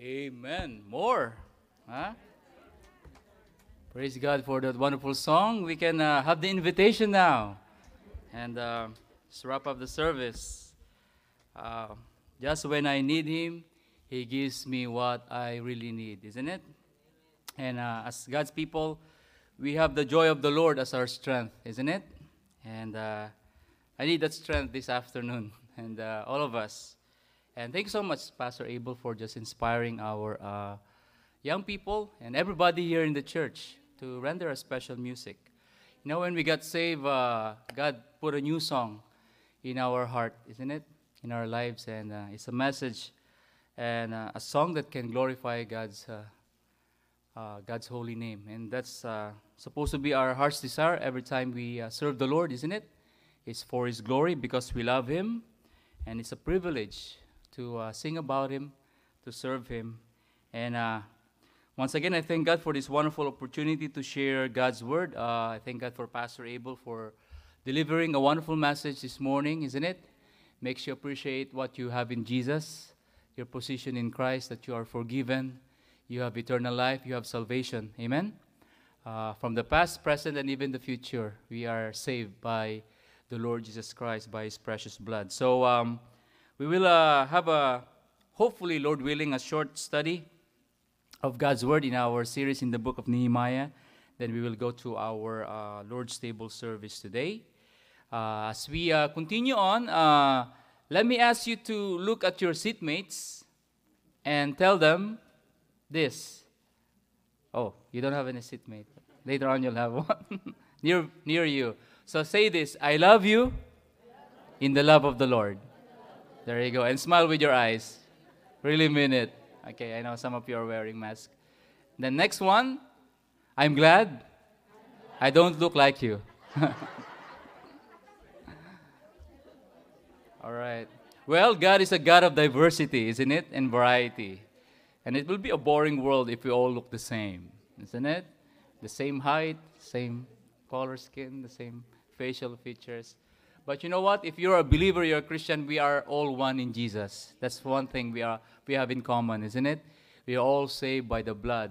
Amen. More. Huh? Praise God for that wonderful song. We can uh, have the invitation now. And uh, let's wrap up the service. Uh, just when I need Him, He gives me what I really need, isn't it? And uh, as God's people, we have the joy of the Lord as our strength, isn't it? And uh, I need that strength this afternoon, and uh, all of us. And thank you so much, Pastor Abel, for just inspiring our uh, young people and everybody here in the church to render a special music. You know, when we got saved, uh, God put a new song in our heart, isn't it? In our lives, and uh, it's a message and uh, a song that can glorify God's uh, uh, God's holy name, and that's supposed to be our heart's desire every time we serve the Lord, isn't it? It's for His glory because we love Him, and it's a privilege to uh, sing about Him, to serve Him, and uh, once again, I thank God for this wonderful opportunity to share God's word. Uh, I thank God for Pastor Abel for delivering a wonderful message this morning, isn't it? Makes you appreciate what you have in Jesus, your position in Christ, that you are forgiven, you have eternal life, you have salvation. Amen? Uh, from the past, present, and even the future, we are saved by the Lord Jesus Christ, by His precious blood. So um, we will uh, have a, hopefully, Lord willing, a short study of God's Word in our series in the book of Nehemiah. Then we will go to our uh, Lord's table service today. Uh, as we uh, continue on, uh, let me ask you to look at your seatmates and tell them this. Oh, you don't have any seatmate. Later on, you'll have one near, near you. So say this I love you in the love of the Lord. There you go. And smile with your eyes. Really mean it. Okay, I know some of you are wearing masks. The next one, I'm glad I don't look like you. All right. Well, God is a God of diversity, isn't it? And variety. And it will be a boring world if we all look the same, isn't it? The same height, same color skin, the same facial features. But you know what? If you're a believer, you're a Christian, we are all one in Jesus. That's one thing we, are, we have in common, isn't it? We are all saved by the blood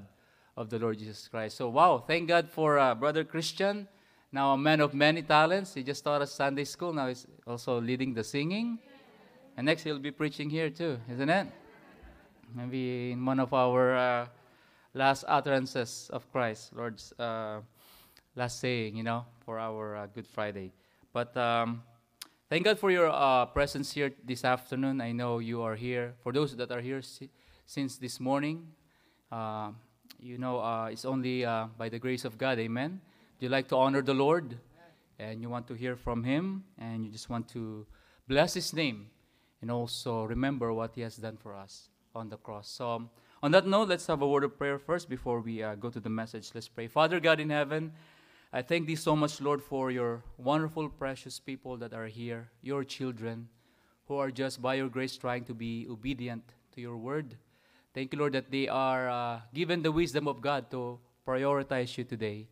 of the Lord Jesus Christ. So, wow, thank God for uh, Brother Christian, now a man of many talents. He just taught us Sunday school, now he's also leading the singing. And next, he'll be preaching here too, isn't it? Maybe in one of our uh, last utterances of Christ, Lord's uh, last saying, you know, for our uh, Good Friday. But um, thank God for your uh, presence here this afternoon. I know you are here. For those that are here si- since this morning, uh, you know uh, it's only uh, by the grace of God. Amen. Do you like to honor the Lord? And you want to hear from Him, and you just want to bless His name, and also remember what He has done for us on the cross. So, on that note, let's have a word of prayer first before we uh, go to the message. Let's pray. Father God in heaven, I thank thee so much, Lord, for your wonderful, precious people that are here, your children, who are just by your grace trying to be obedient to your word. Thank you, Lord, that they are uh, given the wisdom of God to prioritize you today,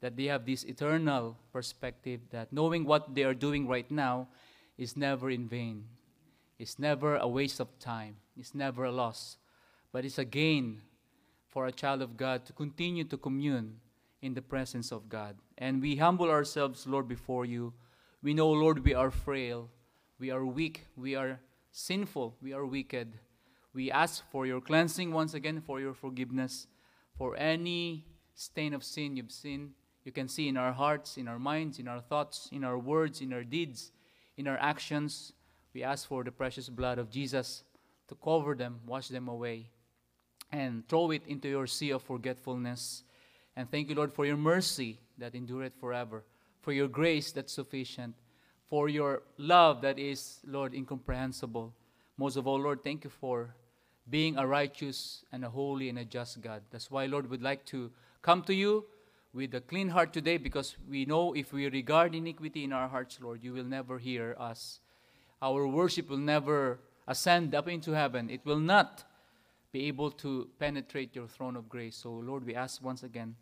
that they have this eternal perspective that knowing what they are doing right now is never in vain, it's never a waste of time, it's never a loss, but it's a gain for a child of God to continue to commune in the presence of God. And we humble ourselves, Lord, before you. We know, Lord, we are frail, we are weak, we are sinful, we are wicked. We ask for your cleansing once again, for your forgiveness, for any stain of sin you've seen. You can see in our hearts, in our minds, in our thoughts, in our words, in our deeds, in our actions. We ask for the precious blood of Jesus to cover them, wash them away, and throw it into your sea of forgetfulness. And thank you, Lord, for your mercy that endureth forever, for your grace that's sufficient, for your love that is, Lord, incomprehensible. Most of all, Lord, thank you for being a righteous and a holy and a just God. That's why, Lord, we'd like to come to you with a clean heart today because we know if we regard iniquity in our hearts, Lord, you will never hear us. Our worship will never ascend up into heaven. It will not be able to penetrate your throne of grace. So, Lord, we ask once again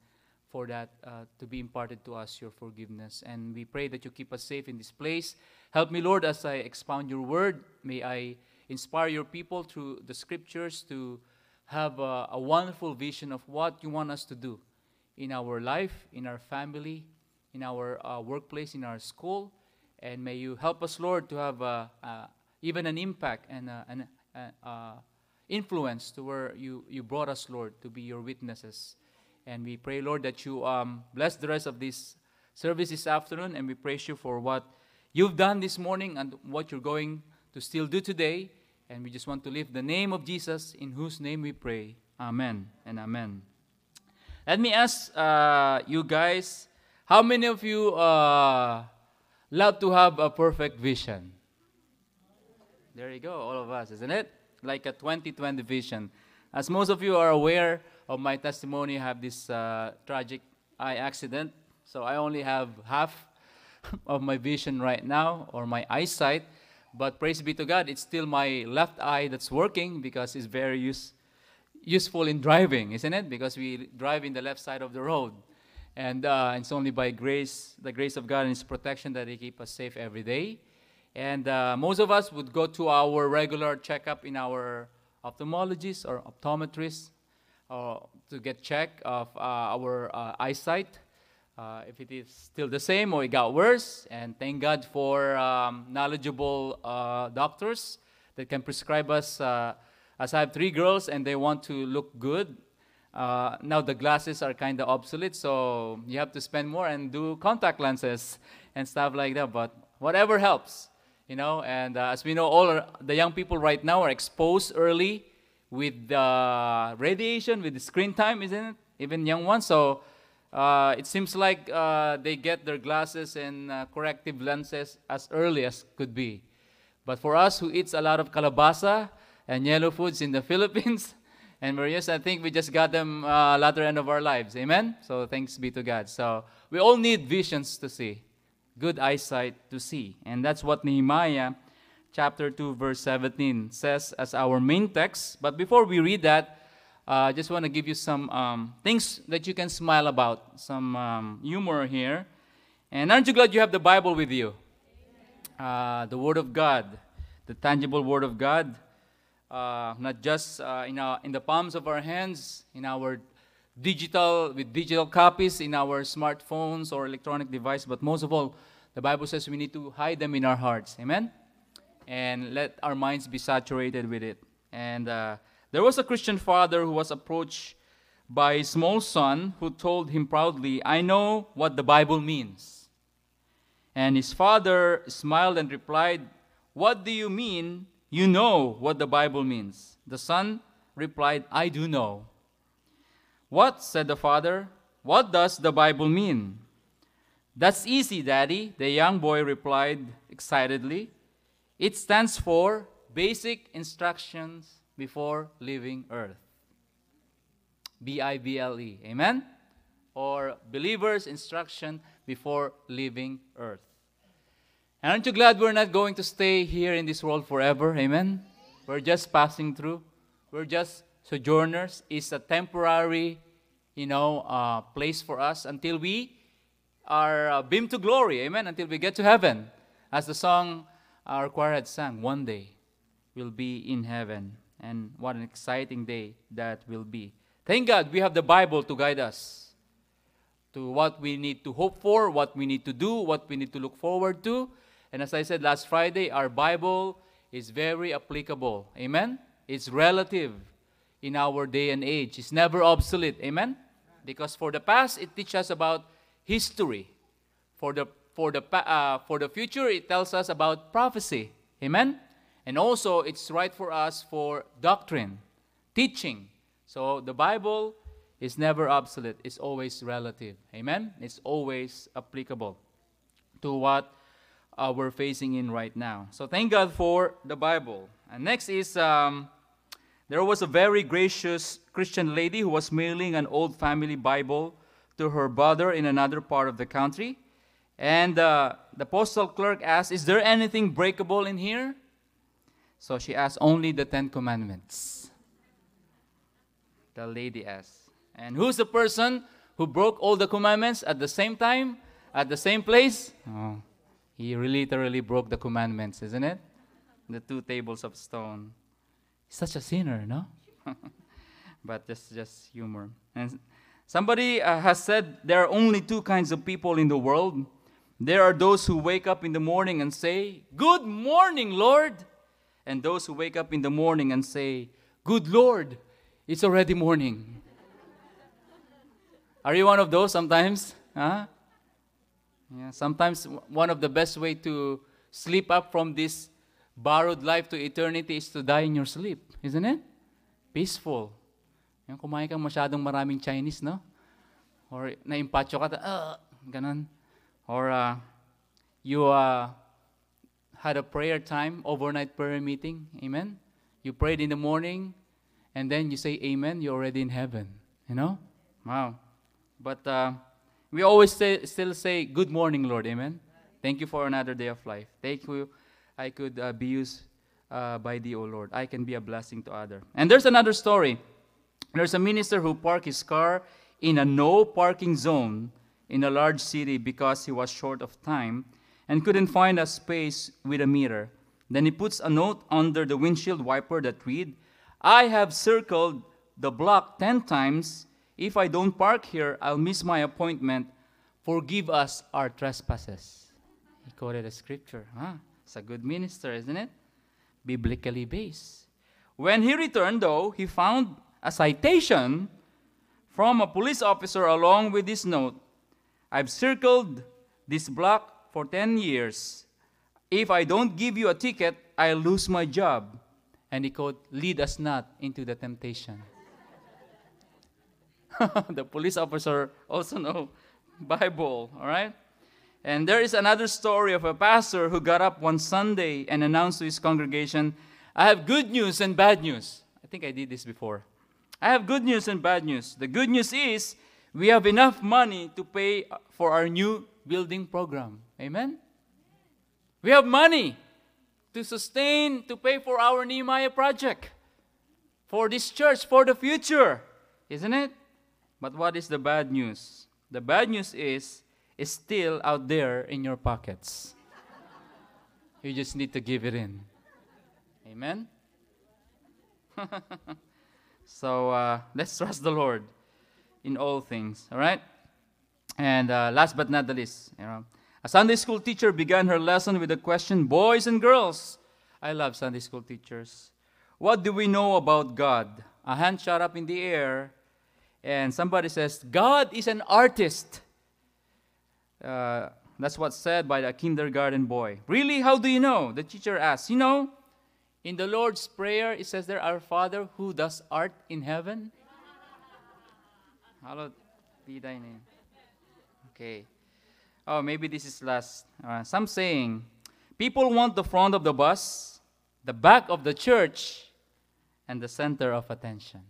for that uh, to be imparted to us, your forgiveness. And we pray that you keep us safe in this place. Help me, Lord, as I expound your word. May I inspire your people through the scriptures to have a, a wonderful vision of what you want us to do in our life, in our family, in our uh, workplace, in our school. And may you help us, Lord, to have uh, even an impact and an influence to where you, you brought us, Lord, to be your witnesses. And we pray, Lord, that you um, bless the rest of this service this afternoon. And we praise you for what you've done this morning and what you're going to still do today. And we just want to lift the name of Jesus, in whose name we pray. Amen and amen. Let me ask uh, you guys how many of you uh, love to have a perfect vision? There you go, all of us, isn't it? Like a 2020 vision. As most of you are aware of my testimony, I have this uh, tragic eye accident. So I only have half of my vision right now, or my eyesight. But praise be to God, it's still my left eye that's working because it's very use, useful in driving, isn't it? Because we drive in the left side of the road. And uh, it's only by grace, the grace of God and His protection that He keep us safe every day. And uh, most of us would go to our regular checkup in our ophthalmologist or optometrist uh, to get check of uh, our uh, eyesight. Uh, if it is still the same or it got worse. And thank God for um, knowledgeable uh, doctors that can prescribe us. As I have three girls and they want to look good, uh, now the glasses are kind of obsolete, so you have to spend more and do contact lenses and stuff like that. But whatever helps, you know. And uh, as we know, all the young people right now are exposed early with the radiation, with the screen time, isn't it? Even young ones. So uh, it seems like uh, they get their glasses and uh, corrective lenses as early as could be. But for us who eats a lot of kalabasa and yellow foods in the Philippines, and Marius, I think we just got them uh, latter end of our lives. Amen? So thanks be to God. So we all need visions to see, good eyesight to see. And that's what Nehemiah chapter 2, verse 17 says as our main text. But before we read that, I uh, just want to give you some um, things that you can smile about, some um, humor here. And aren't you glad you have the Bible with you? Uh, the Word of God, the tangible Word of God uh, not just uh, in, our, in the palms of our hands, in our digital, with digital copies in our smartphones or electronic device, but most of all, the Bible says we need to hide them in our hearts. Amen? And let our minds be saturated with it. And uh, there was a Christian father who was approached by a small son who told him proudly, I know what the Bible means. And his father smiled and replied, What do you mean you know what the Bible means. The son replied, I do know. What? said the father. What does the Bible mean? That's easy, Daddy, the young boy replied excitedly. It stands for Basic Instructions Before Leaving Earth. B I B L E. Amen? Or Believer's Instruction Before Leaving Earth. And aren't you glad we're not going to stay here in this world forever? Amen? We're just passing through. We're just sojourners. It's a temporary, you know, uh, place for us until we are uh, beamed to glory. Amen? Until we get to heaven. As the song our choir had sang, one day we'll be in heaven. And what an exciting day that will be. Thank God we have the Bible to guide us to what we need to hope for, what we need to do, what we need to look forward to. And as I said last Friday, our Bible is very applicable. Amen? It's relative in our day and age. It's never obsolete. Amen? Because for the past, it teaches us about history. For the, for the, uh, for the future, it tells us about prophecy. Amen? And also, it's right for us for doctrine, teaching. So the Bible is never obsolete. It's always relative. Amen? It's always applicable to what uh, we're facing in right now. So thank God for the Bible. And next is um, there was a very gracious Christian lady who was mailing an old family Bible to her brother in another part of the country. And uh, the postal clerk asked, Is there anything breakable in here? So she asked, Only the Ten Commandments. The lady asked. And who's the person who broke all the commandments at the same time, at the same place? Oh, he literally broke the commandments, isn't it? The two tables of stone. Such a sinner, no? but just just humor. And somebody uh, has said there are only two kinds of people in the world. There are those who wake up in the morning and say, "Good morning, Lord," and those who wake up in the morning and say, "Good Lord, it's already morning." are you one of those sometimes? Huh? Yeah, sometimes one of the best way to sleep up from this borrowed life to eternity is to die in your sleep, isn't it? Peaceful. Yung kumain kang masyadong maraming Chinese, no? Or naimpatyo ka, uh, ganun. Or uh, you uh, had a prayer time, overnight prayer meeting, amen? You prayed in the morning, and then you say amen, you're already in heaven, you know? Wow. But uh, we always say, still say, Good morning, Lord. Amen. Thank you for another day of life. Thank you. I could uh, be used uh, by thee, O Lord. I can be a blessing to others. And there's another story. There's a minister who parked his car in a no parking zone in a large city because he was short of time and couldn't find a space with a meter. Then he puts a note under the windshield wiper that read, I have circled the block 10 times if I don't park here, I'll miss my appointment. Forgive us our trespasses. He quoted a scripture. Huh? It's a good minister, isn't it? Biblically based. When he returned, though, he found a citation from a police officer along with this note I've circled this block for 10 years. If I don't give you a ticket, I'll lose my job. And he quote, Lead us not into the temptation. the police officer also know Bible, all right? And there is another story of a pastor who got up one Sunday and announced to his congregation, I have good news and bad news. I think I did this before. I have good news and bad news. The good news is we have enough money to pay for our new building program. Amen? We have money to sustain, to pay for our Nehemiah project, for this church, for the future. Isn't it? But what is the bad news? The bad news is it's still out there in your pockets. you just need to give it in. Amen? so uh, let's trust the Lord in all things, all right? And uh, last but not the least, you know, a Sunday school teacher began her lesson with the question Boys and girls, I love Sunday school teachers. What do we know about God? A hand shot up in the air and somebody says, God is an artist. Uh, that's what's said by the kindergarten boy. Really? How do you know? The teacher asks. You know, in the Lord's Prayer, it says there, Our Father who does art in heaven. Hallowed be thy name. Okay. Oh, maybe this is last. Uh, some saying, people want the front of the bus, the back of the church, and the center of attention.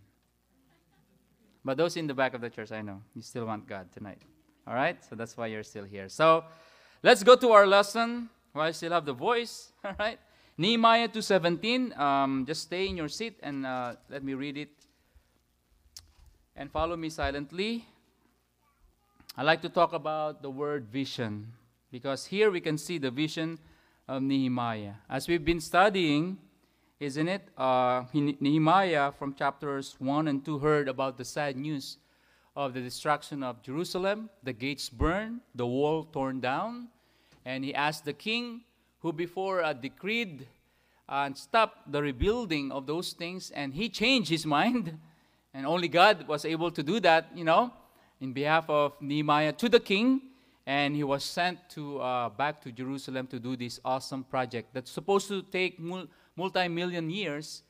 But those in the back of the church, I know, you still want God tonight. All right? So that's why you're still here. So let's go to our lesson while I still have the voice. All right? Nehemiah 2.17. Um, just stay in your seat and uh, let me read it. And follow me silently. I like to talk about the word vision because here we can see the vision of Nehemiah. As we've been studying, isn't it? Uh, Nehemiah from chapters 1 and 2 heard about the sad news of the destruction of Jerusalem, the gates burned, the wall torn down, and he asked the king, who before uh, decreed and stopped the rebuilding of those things, and he changed his mind, and only God was able to do that, you know, in behalf of Nehemiah to the king, and he was sent to uh, back to Jerusalem to do this awesome project that's supposed to take mul- multi-million years,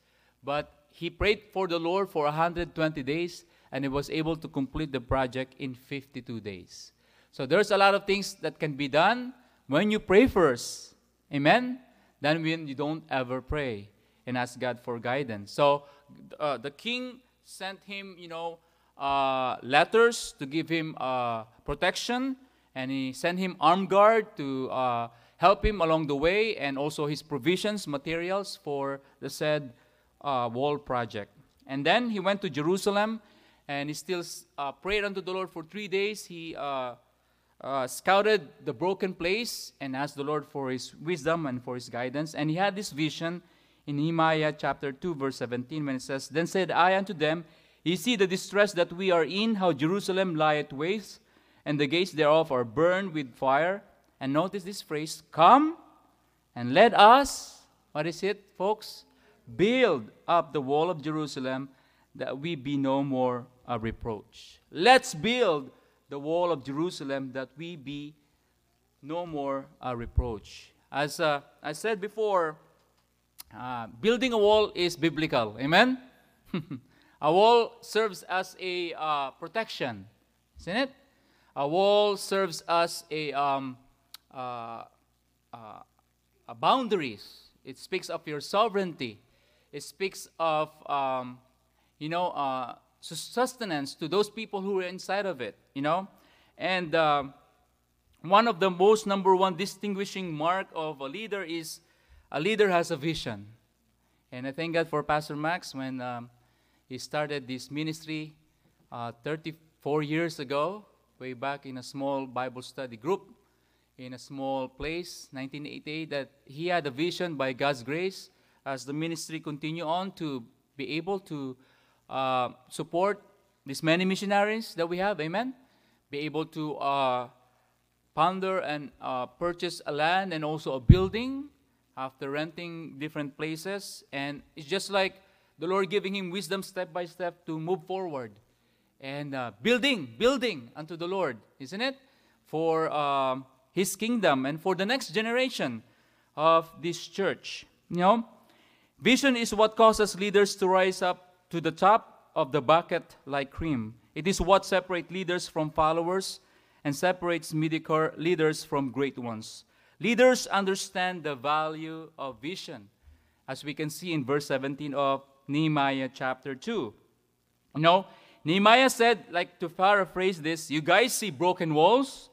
but he prayed for the Lord for 120 days and he was able to complete the project in 52 days. So there's a lot of things that can be done when you pray first. Amen? Then when you don't ever pray and ask God for guidance. So uh, the king sent him, you know, uh, letters to give him uh, protection, and he sent him armed guard to uh, help him along the way and also his provisions, materials for the said uh, wall project. And then he went to Jerusalem and he still uh, prayed unto the Lord for three days. He uh, scouted the broken place and asked the Lord for his wisdom and for his guidance. And he had this vision in Nehemiah chapter 2, verse 17, when it says, Then said I unto them, Ye see the distress that we are in, how Jerusalem lieth waste, and the gates thereof are burned with fire. And notice this phrase Come and let us, what is it, folks? Build up the wall of Jerusalem that we be no more a reproach. Let's build the wall of Jerusalem that we be no more a reproach. As uh, I said before, uh, building a wall is biblical. Amen? a wall serves as a uh, protection, isn't it? A wall serves as a, um, uh, uh, a boundaries. It speaks of your sovereignty. It speaks of, um, you know, uh, sustenance to those people who are inside of it, you know? And uh, one of the most number one distinguishing mark of a leader is a leader has a vision. And I thank God for Pastor Max when um, he started this ministry uh, 34 years ago, way back in a small Bible study group in a small place, 1988, that he had a vision by God's grace as the ministry continue on to be able to uh, support these many missionaries that we have, amen? Be able to uh, ponder and uh, purchase a land and also a building after renting different places. And it's just like the Lord giving him wisdom step by step to move forward and uh, building, building unto the Lord, isn't it? For um, his kingdom and for the next generation of this church. You know, vision is what causes leaders to rise up to the top of the bucket like cream. It is what separates leaders from followers and separates mediocre leaders from great ones. Leaders understand the value of vision, as we can see in verse 17 of Nehemiah chapter 2. You know, Nehemiah said, like to paraphrase this, you guys see broken walls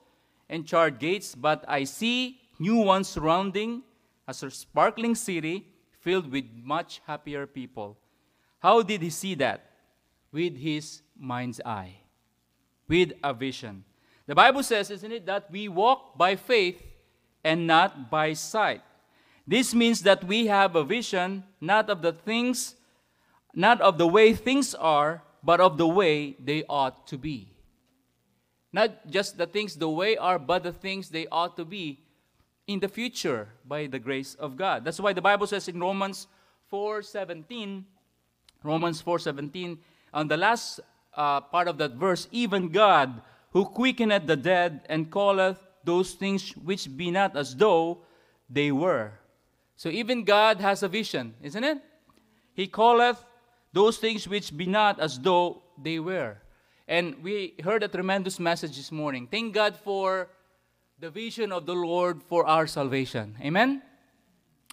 and charred gates, but I see new ones surrounding as a sparkling city filled with much happier people. How did he see that? With his mind's eye, with a vision. The Bible says, isn't it, that we walk by faith and not by sight. This means that we have a vision not of the things, not of the way things are, but of the way they ought to be. Not just the things the way are, but the things they ought to be in the future by the grace of God. That's why the Bible says in Romans 4:17, Romans 4:17, on the last uh, part of that verse, even God who quickeneth the dead and calleth those things which be not as though they were. So even God has a vision, isn't it? He calleth those things which be not as though they were. And we heard a tremendous message this morning. Thank God for the vision of the Lord for our salvation. Amen?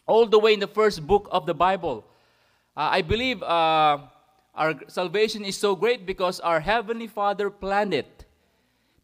All the way in the first book of the Bible. Uh, I believe uh, our salvation is so great because our Heavenly Father planned it.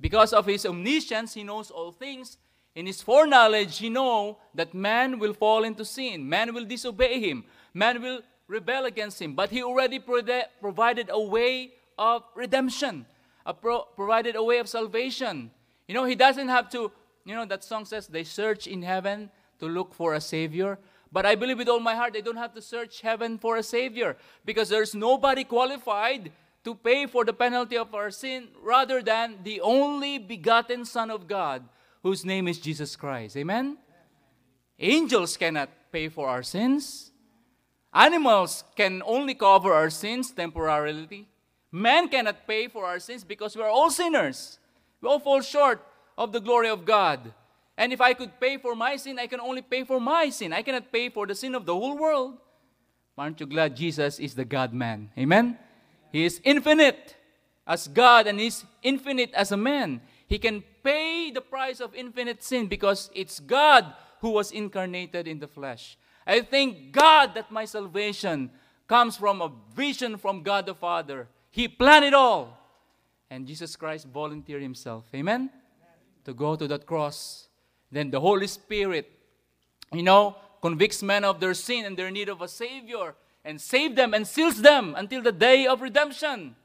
Because of His omniscience, He knows all things. In His foreknowledge, He knows that man will fall into sin, man will disobey Him, man will rebel against Him. But He already provided a way of redemption, a pro- provided a way of salvation. You know, he doesn't have to, you know, that song says they search in heaven to look for a Savior. But I believe with all my heart they don't have to search heaven for a Savior because there's nobody qualified to pay for the penalty of our sin rather than the only begotten Son of God, whose name is Jesus Christ. Amen? Angels cannot pay for our sins. Animals can only cover our sins temporarily. Man cannot pay for our sins because we are all sinners. We all fall short of the glory of God. And if I could pay for my sin, I can only pay for my sin. I cannot pay for the sin of the whole world. Aren't you glad Jesus is the God man? Amen? He is infinite as God and He's infinite as a man. He can pay the price of infinite sin because it's God who was incarnated in the flesh. I thank God that my salvation comes from a vision from God the Father he planned it all. And Jesus Christ volunteered himself. Amen? To go to that cross. Then the Holy Spirit, you know, convicts men of their sin and their need of a Savior and save them and seals them until the day of redemption.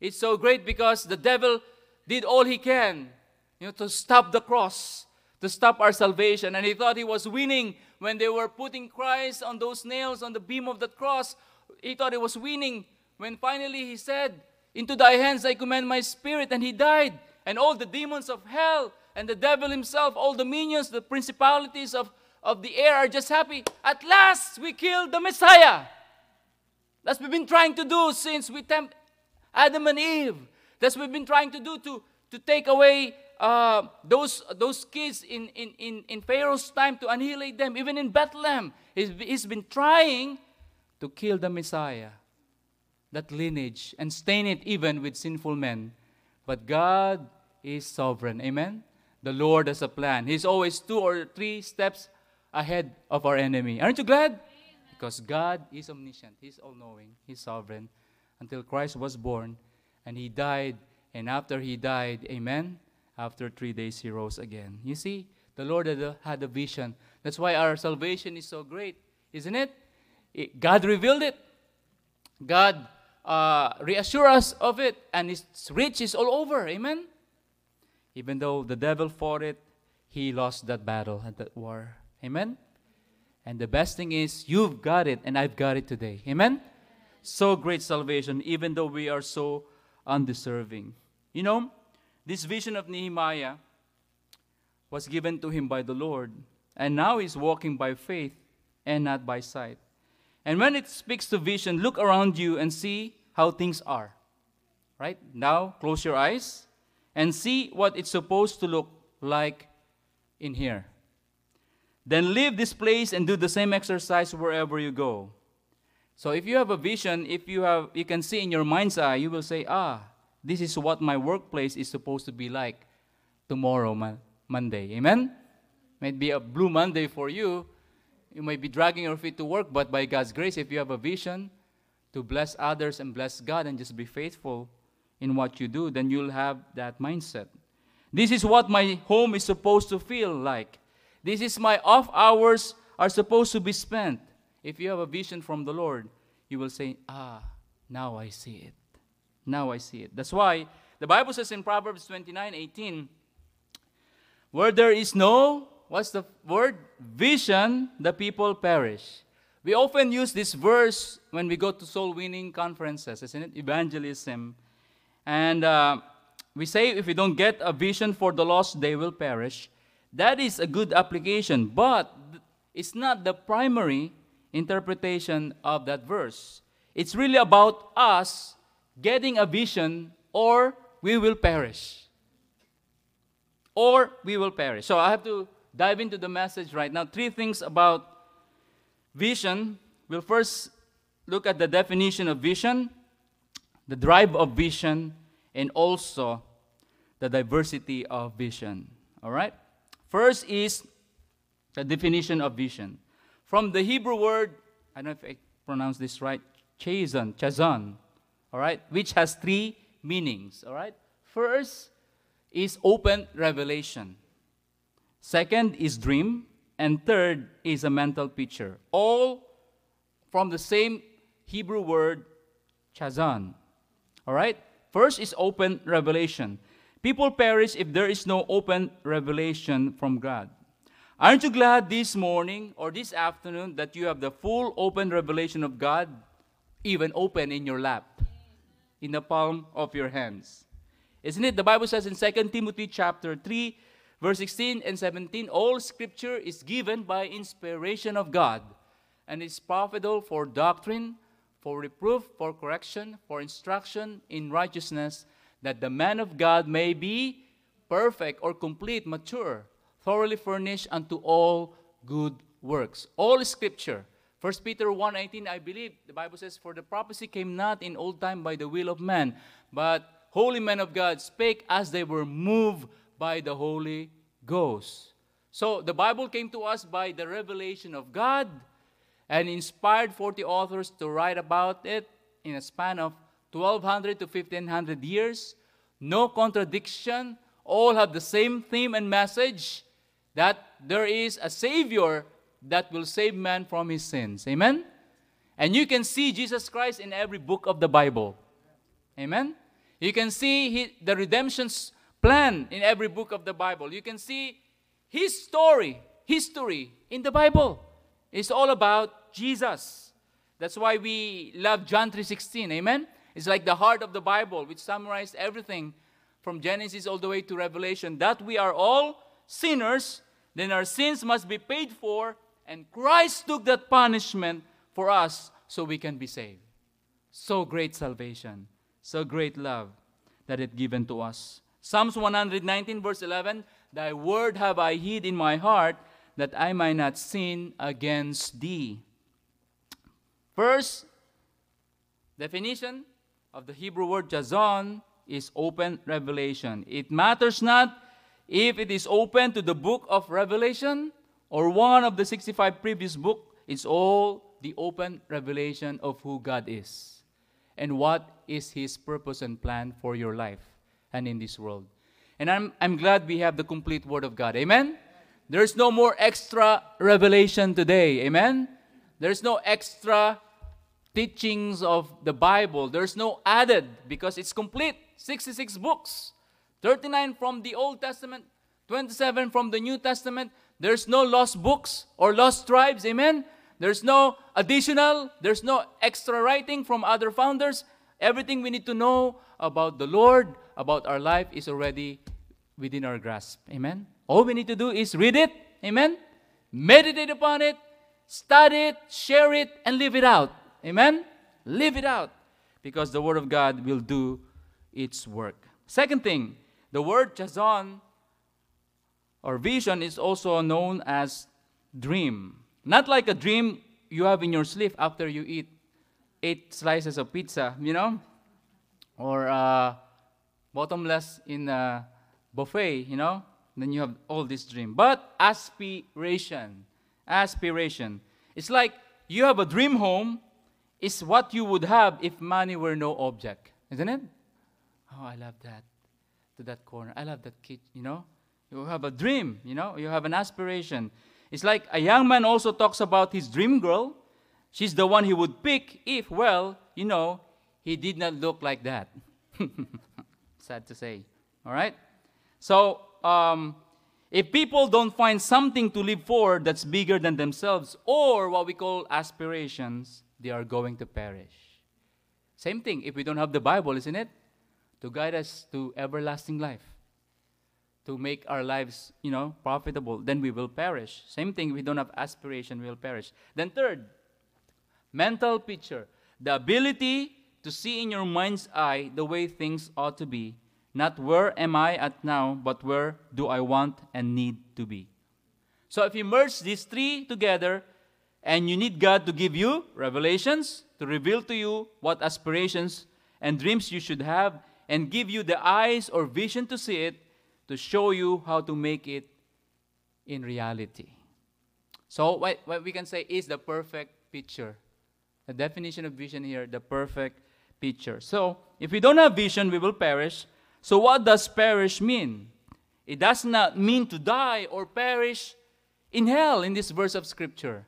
It's so great because the devil did all he can, you know, to stop the cross, to stop our salvation. And he thought he was winning when they were putting Christ on those nails on the beam of that cross. He thought he was winning when finally he said, Into thy hands I commend my spirit. And he died. And all the demons of hell and the devil himself, all the minions, the principalities of, of the air are just happy. At last we killed the Messiah. That's what we've been trying to do since we tempt Adam and Eve. That's what we've been trying to do to, to take away uh, those, those kids in, in, in, in Pharaoh's time to annihilate them. Even in Bethlehem, he's, he's been trying to kill the Messiah, that lineage, and stain it even with sinful men. But God is sovereign. Amen? The Lord has a plan. He's always two or three steps ahead of our enemy. Aren't you glad? Because God is omniscient, He's all knowing, He's sovereign. Until Christ was born and He died, and after He died, amen, after three days He rose again. You see, the Lord had a, had a vision. That's why our salvation is so great, isn't it? it God revealed it. God uh, us of it, and its reach is all over. Amen. Even though the devil fought it, he lost that battle and that war. Amen. And the best thing is, you've got it, and I've got it today. Amen? So great salvation, even though we are so undeserving. You know, this vision of Nehemiah was given to him by the Lord, and now he's walking by faith and not by sight. And when it speaks to vision, look around you and see how things are. Right? Now, close your eyes and see what it's supposed to look like in here. Then leave this place and do the same exercise wherever you go. So if you have a vision, if you have you can see in your mind's eye, you will say, "Ah, this is what my workplace is supposed to be like tomorrow, Monday." Amen. Might be a blue Monday for you. You might be dragging your feet to work, but by God's grace, if you have a vision to bless others and bless God and just be faithful in what you do, then you'll have that mindset. This is what my home is supposed to feel like. This is my off hours are supposed to be spent. If you have a vision from the Lord, you will say, Ah, now I see it. Now I see it. That's why the Bible says in Proverbs 29 18, where there is no, what's the word? Vision, the people perish. We often use this verse when we go to soul winning conferences, isn't it? Evangelism. And uh, we say if we don't get a vision for the lost, they will perish. That is a good application, but it's not the primary interpretation of that verse. It's really about us getting a vision or we will perish. Or we will perish. So I have to dive into the message right now. Three things about vision. We'll first look at the definition of vision, the drive of vision, and also the diversity of vision. All right? First is the definition of vision. From the Hebrew word, I don't know if I pronounce this right, chazon, chazon, all right, which has three meanings, all right? First is open revelation. Second is dream. And third is a mental picture. All from the same Hebrew word, chazon. All right? First is open revelation. People perish if there is no open revelation from God. Aren't you glad this morning or this afternoon that you have the full open revelation of God, even open in your lap, in the palm of your hands? Isn't it? The Bible says in 2 Timothy chapter 3, verse 16 and 17, all scripture is given by inspiration of God and is profitable for doctrine, for reproof, for correction, for instruction in righteousness that the man of God may be perfect or complete, mature, thoroughly furnished unto all good works. All scripture. 1 Peter 1:18 I believe the Bible says for the prophecy came not in old time by the will of man but holy men of God spake as they were moved by the Holy Ghost. So the Bible came to us by the revelation of God and inspired 40 authors to write about it in a span of 1200 to 1500 years. No contradiction. All have the same theme and message that there is a Savior that will save man from his sins. Amen? And you can see Jesus Christ in every book of the Bible. Amen? You can see he, the redemption's plan in every book of the Bible. You can see his story, history in the Bible. It's all about Jesus. That's why we love John 3:16. Amen. It's like the heart of the Bible, which summarized everything from Genesis all the way to Revelation. That we are all sinners, then our sins must be paid for, and Christ took that punishment for us so we can be saved. So great salvation, so great love that it given to us. Psalms 119, verse 11 Thy word have I hid in my heart that I might not sin against thee. First definition of the Hebrew word chazon is open revelation. It matters not if it is open to the book of Revelation or one of the 65 previous books, it's all the open revelation of who God is and what is his purpose and plan for your life and in this world. And I'm, I'm glad we have the complete Word of God. Amen? There's no more extra revelation today. Amen? There's no extra teachings of the Bible. There's no added because it's complete. 66 books, 39 from the Old Testament, 27 from the New Testament. There's no lost books or lost tribes. Amen? There's no additional, there's no extra writing from other founders. Everything we need to know about the Lord, about our life, is already within our grasp. Amen? All we need to do is read it. Amen? Meditate upon it, study it, share it, and live it out. Amen? Live it out. Because the Word of God will do its work. Second thing, the word chazon or vision is also known as dream. Not like a dream you have in your sleep after you eat eight slices of pizza, you know? Or uh, bottomless in a buffet, you know? Then you have all this dream. But aspiration, aspiration. It's like you have a dream home, it's what you would have if money were no object, isn't it? Oh, I love that. To that corner. I love that kid, you know? You have a dream, you know? You have an aspiration. It's like a young man also talks about his dream girl. She's the one he would pick if, well, you know, he did not look like that. Sad to say. All right? So, um, if people don't find something to live for that's bigger than themselves, or what we call aspirations, they are going to perish. Same thing if we don't have the Bible, isn't it? To guide us to everlasting life to make our lives, you know, profitable, then we will perish. Same thing, if we don't have aspiration, we will perish. Then third, mental picture. The ability to see in your mind's eye the way things ought to be. Not where am I at now, but where do I want and need to be. So if you merge these three together, and you need God to give you revelations, to reveal to you what aspirations and dreams you should have, and give you the eyes or vision to see it, to show you how to make it in reality. So, what, what we can say is the perfect picture. The definition of vision here, the perfect picture. So, if we don't have vision, we will perish. So, what does perish mean? It does not mean to die or perish in hell in this verse of Scripture.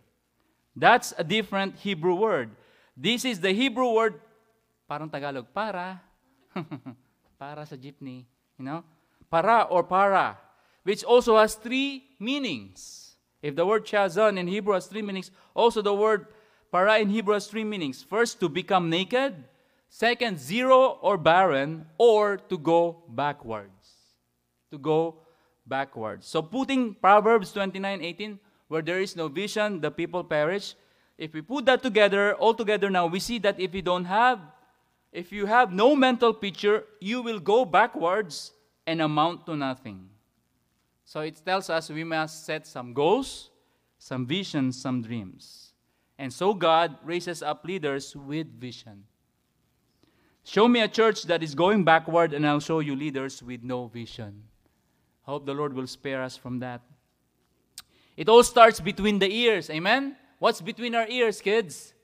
That's a different Hebrew word. This is the Hebrew word, parang Tagalog, para. para sa jeepney, you know? para or para, which also has three meanings. If the word chazon in Hebrew has three meanings, also the word para in Hebrew has three meanings. First, to become naked. Second, zero or barren, or to go backwards. To go backwards. So putting Proverbs 29, 18, where there is no vision, the people perish. If we put that together, all together now, we see that if you don't have, if you have no mental picture, you will go backwards and amount to nothing. So it tells us we must set some goals, some visions, some dreams. And so God raises up leaders with vision. Show me a church that is going backward, and I'll show you leaders with no vision. I hope the Lord will spare us from that. It all starts between the ears. Amen? What's between our ears, kids?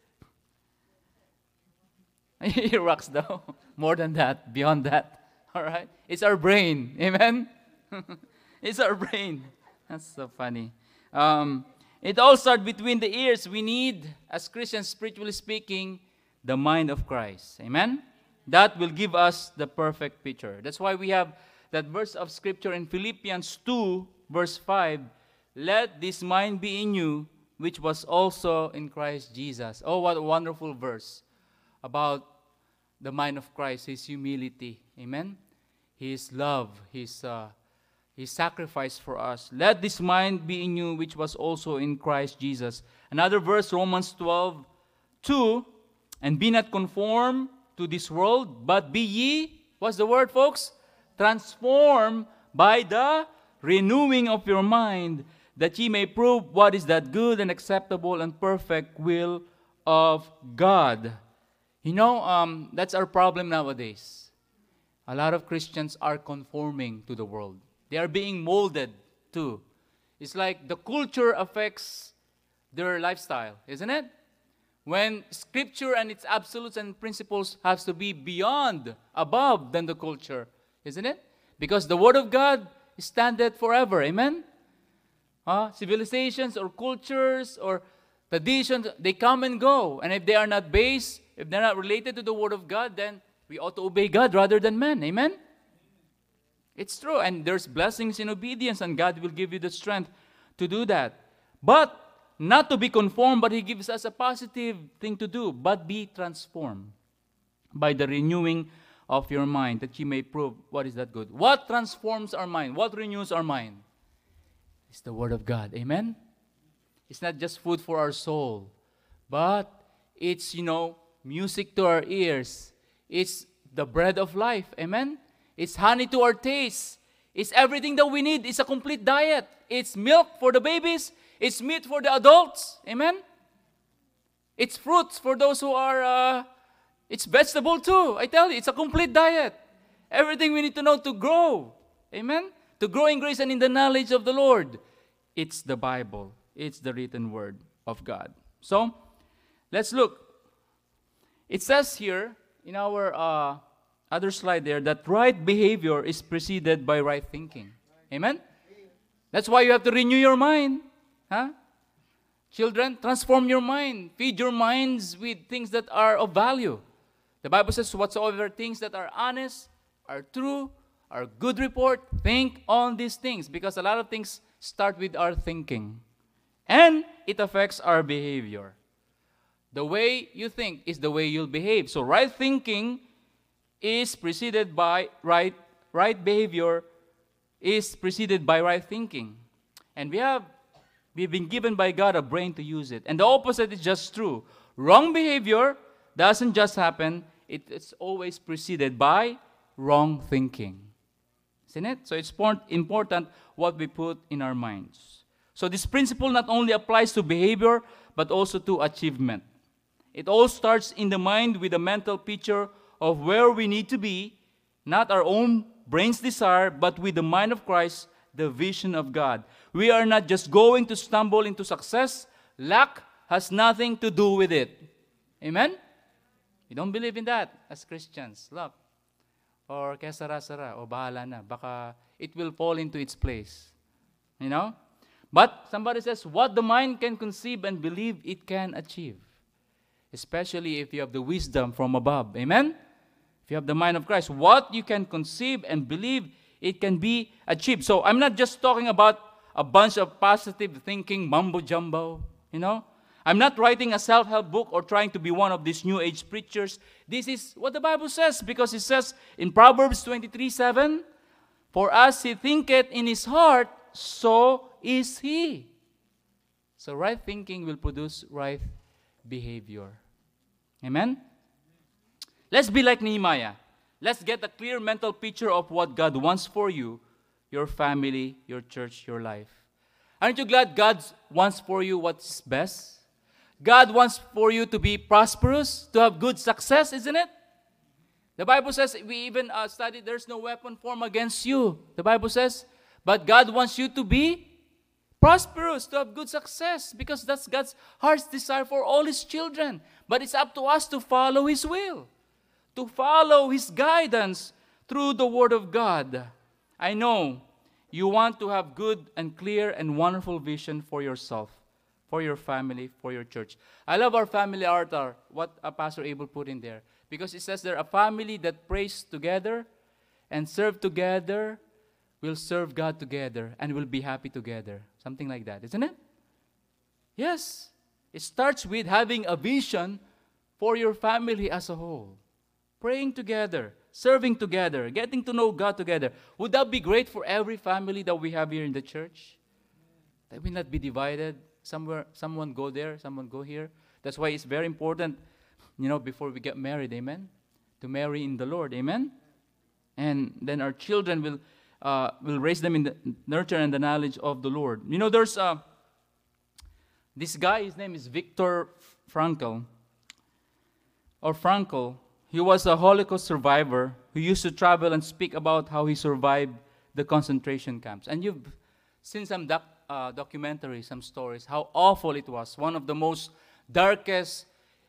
Earwax, though. More than that, beyond that. All right? It's our brain. Amen? it's our brain. That's so funny. Um, it all starts between the ears. We need, as Christians, spiritually speaking, the mind of Christ. Amen? That will give us the perfect picture. That's why we have that verse of scripture in Philippians 2, verse 5. Let this mind be in you, which was also in Christ Jesus. Oh, what a wonderful verse about the mind of Christ, His humility. Amen? His love, His, uh, His sacrifice for us. Let this mind be in you, which was also in Christ Jesus. Another verse, Romans 12, 2. And be not conformed to this world, but be ye, what's the word, folks? Transformed by the renewing of your mind, that ye may prove what is that good and acceptable and perfect will of God. You know, um, that's our problem nowadays. A lot of Christians are conforming to the world. They are being molded too. It's like the culture affects their lifestyle, isn't it? When scripture and its absolutes and principles has to be beyond, above than the culture, isn't it? Because the word of God standeth forever. Amen? Uh, civilizations or cultures or traditions, they come and go. And if they are not based, if they're not related to the Word of God, then we ought to obey God rather than men. Amen? It's true. And there's blessings in obedience, and God will give you the strength to do that. But not to be conformed, but He gives us a positive thing to do, but be transformed by the renewing of your mind, that you may prove what is that good. What transforms our mind? What renews our mind? It's the Word of God. Amen? It's not just food for our soul, but it's, you know, music to our ears. It's the bread of life. Amen? It's honey to our taste. It's everything that we need. It's a complete diet. It's milk for the babies. It's meat for the adults. Amen? It's fruits for those who are, uh, it's vegetable too. I tell you, it's a complete diet. Everything we need to know to grow. Amen? To grow in grace and in the knowledge of the Lord. It's the Bible. It's the written word of God. So, let's look. It says here in our uh, other slide there that right behavior is preceded by right thinking. Amen? That's why you have to renew your mind. Huh? Children, transform your mind. Feed your minds with things that are of value. The Bible says, whatsoever things that are honest, are true, are good report, think on these things. Because a lot of things start with our thinking. And it affects our behavior. The way you think is the way you'll behave. So right thinking is preceded by right right behavior is preceded by right thinking. And we have we've been given by God a brain to use it. And the opposite is just true. Wrong behavior doesn't just happen, it, it's always preceded by wrong thinking. Isn't it? So it's important what we put in our minds. So this principle not only applies to behavior, but also to achievement. It all starts in the mind with a mental picture of where we need to be, not our own brain's desire, but with the mind of Christ, the vision of God. We are not just going to stumble into success. Luck has nothing to do with it. Amen? You don't believe in that as Christians. Luck. Or kaya sara-sara, o bahala na. Baka it will fall into its place. You know? But somebody says, what the mind can conceive and believe it can achieve. Especially if you have the wisdom from above. Amen? If you have the mind of Christ, what you can conceive and believe it can be achieved. So I'm not just talking about a bunch of positive thinking, mumbo jumbo, you know? I'm not writing a self help book or trying to be one of these new age preachers. This is what the Bible says because it says in Proverbs 23 7, For as he thinketh in his heart, so is he. So, right thinking will produce right behavior. Amen? Let's be like Nehemiah. Let's get a clear mental picture of what God wants for you, your family, your church, your life. Aren't you glad God wants for you what's best? God wants for you to be prosperous, to have good success, isn't it? The Bible says, we even uh, studied, there's no weapon formed against you. The Bible says, but God wants you to be prosperous, to have good success, because that's God's heart's desire for all His children. But it's up to us to follow His will, to follow His guidance through the Word of God. I know you want to have good and clear and wonderful vision for yourself, for your family, for your church. I love our family altar, what a Pastor Abel put in there, because it says they're a family that prays together and serve together will serve God together and will be happy together. Something like that, isn't it? Yes. It starts with having a vision for your family as a whole. praying together, serving together, getting to know God together. Would that be great for every family that we have here in the church? That we not be divided. Somewhere, someone go there, someone go here. That's why it's very important, you know, before we get married, amen? To marry in the Lord, amen? And then our children will, uh, will raise them in the nurture and the knowledge of the Lord. You know, there's uh, this guy, his name is Viktor Frankl, or Frankl. He was a Holocaust survivor who used to travel and speak about how he survived the concentration camps. And you've seen some doc, uh, documentaries, some stories, how awful it was. One of the most darkest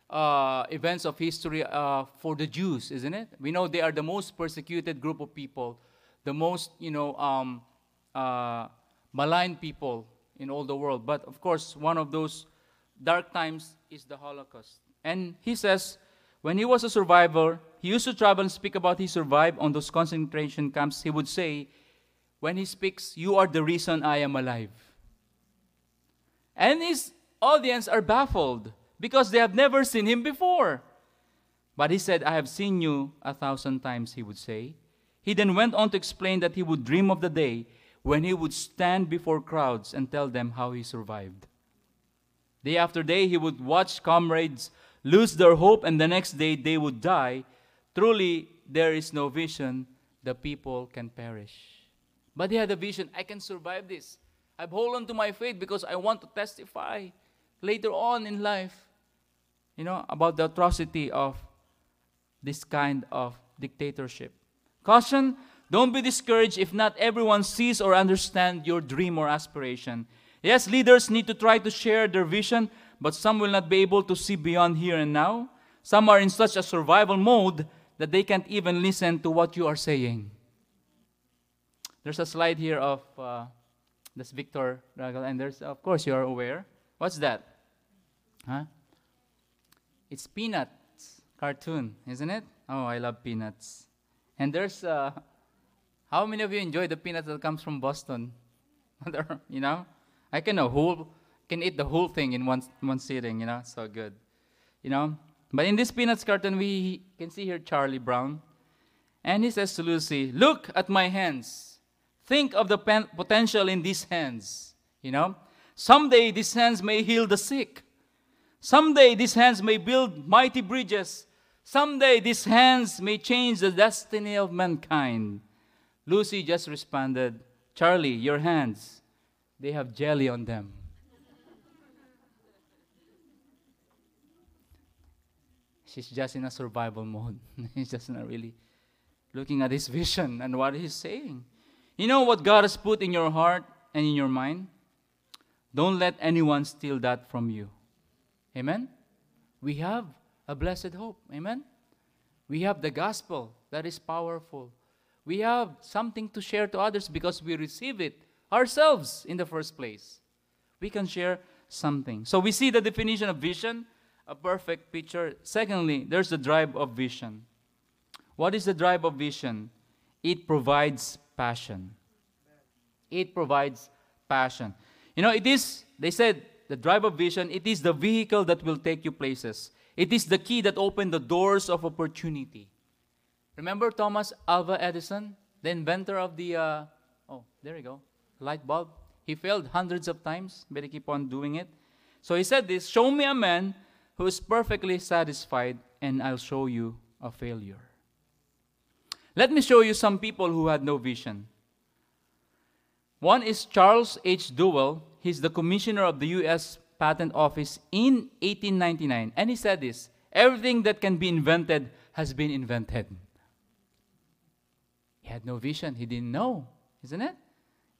uh, events of history uh, for the Jews, isn't it? We know they are the most persecuted group of people, the most, you know, um, uh, maligned people in all the world. But of course, one of those dark times is the Holocaust. And he says, when he was a survivor, he used to travel and speak about he survived on those concentration camps. He would say, when he speaks, You are the reason I am alive. And his audience are baffled because they have never seen him before. But he said, I have seen you a thousand times, he would say. He then went on to explain that he would dream of the day when he would stand before crowds and tell them how he survived. Day after day, he would watch comrades lose their hope, and the next day they would die. Truly, there is no vision, the people can perish. But he had a vision I can survive this. I've hold on to my faith because I want to testify later on in life, you know, about the atrocity of this kind of dictatorship. Caution don't be discouraged if not everyone sees or understands your dream or aspiration. Yes, leaders need to try to share their vision, but some will not be able to see beyond here and now. Some are in such a survival mode that they can't even listen to what you are saying. There's a slide here of uh, this Viktor and there's, of course, you are aware. What's that? Huh? It's Peanuts cartoon, isn't it? Oh, I love Peanuts. And there's uh, how many of you enjoy the peanuts that comes from Boston? you know, I can a whole can eat the whole thing in one one sitting. You know, so good. You know, but in this peanuts carton, we can see here Charlie Brown, and he says to Lucy, "Look at my hands. Think of the pen- potential in these hands. You know, someday these hands may heal the sick. Someday these hands may build mighty bridges. Someday these hands may change the destiny of mankind." Lucy just responded, Charlie, your hands, they have jelly on them. She's just in a survival mode. He's just not really looking at his vision and what he's saying. You know what God has put in your heart and in your mind? Don't let anyone steal that from you. Amen? We have a blessed hope. Amen? We have the gospel that is powerful we have something to share to others because we receive it ourselves in the first place. We can share something. So we see the definition of vision, a perfect picture. Secondly, there's the drive of vision. What is the drive of vision? It provides passion. It provides passion. You know, it is, they said, the drive of vision, it is the vehicle that will take you places. It is the key that opened the doors of opportunity. Remember Thomas Alva Edison, the inventor of the, uh, oh, there you go, light bulb? He failed hundreds of times, but he keep on doing it. So he said this Show me a man who is perfectly satisfied, and I'll show you a failure. Let me show you some people who had no vision. One is Charles H. Duell. He's the commissioner of the U.S. Patent Office in 1899. And he said this Everything that can be invented has been invented. He had no vision. He didn't know, isn't it?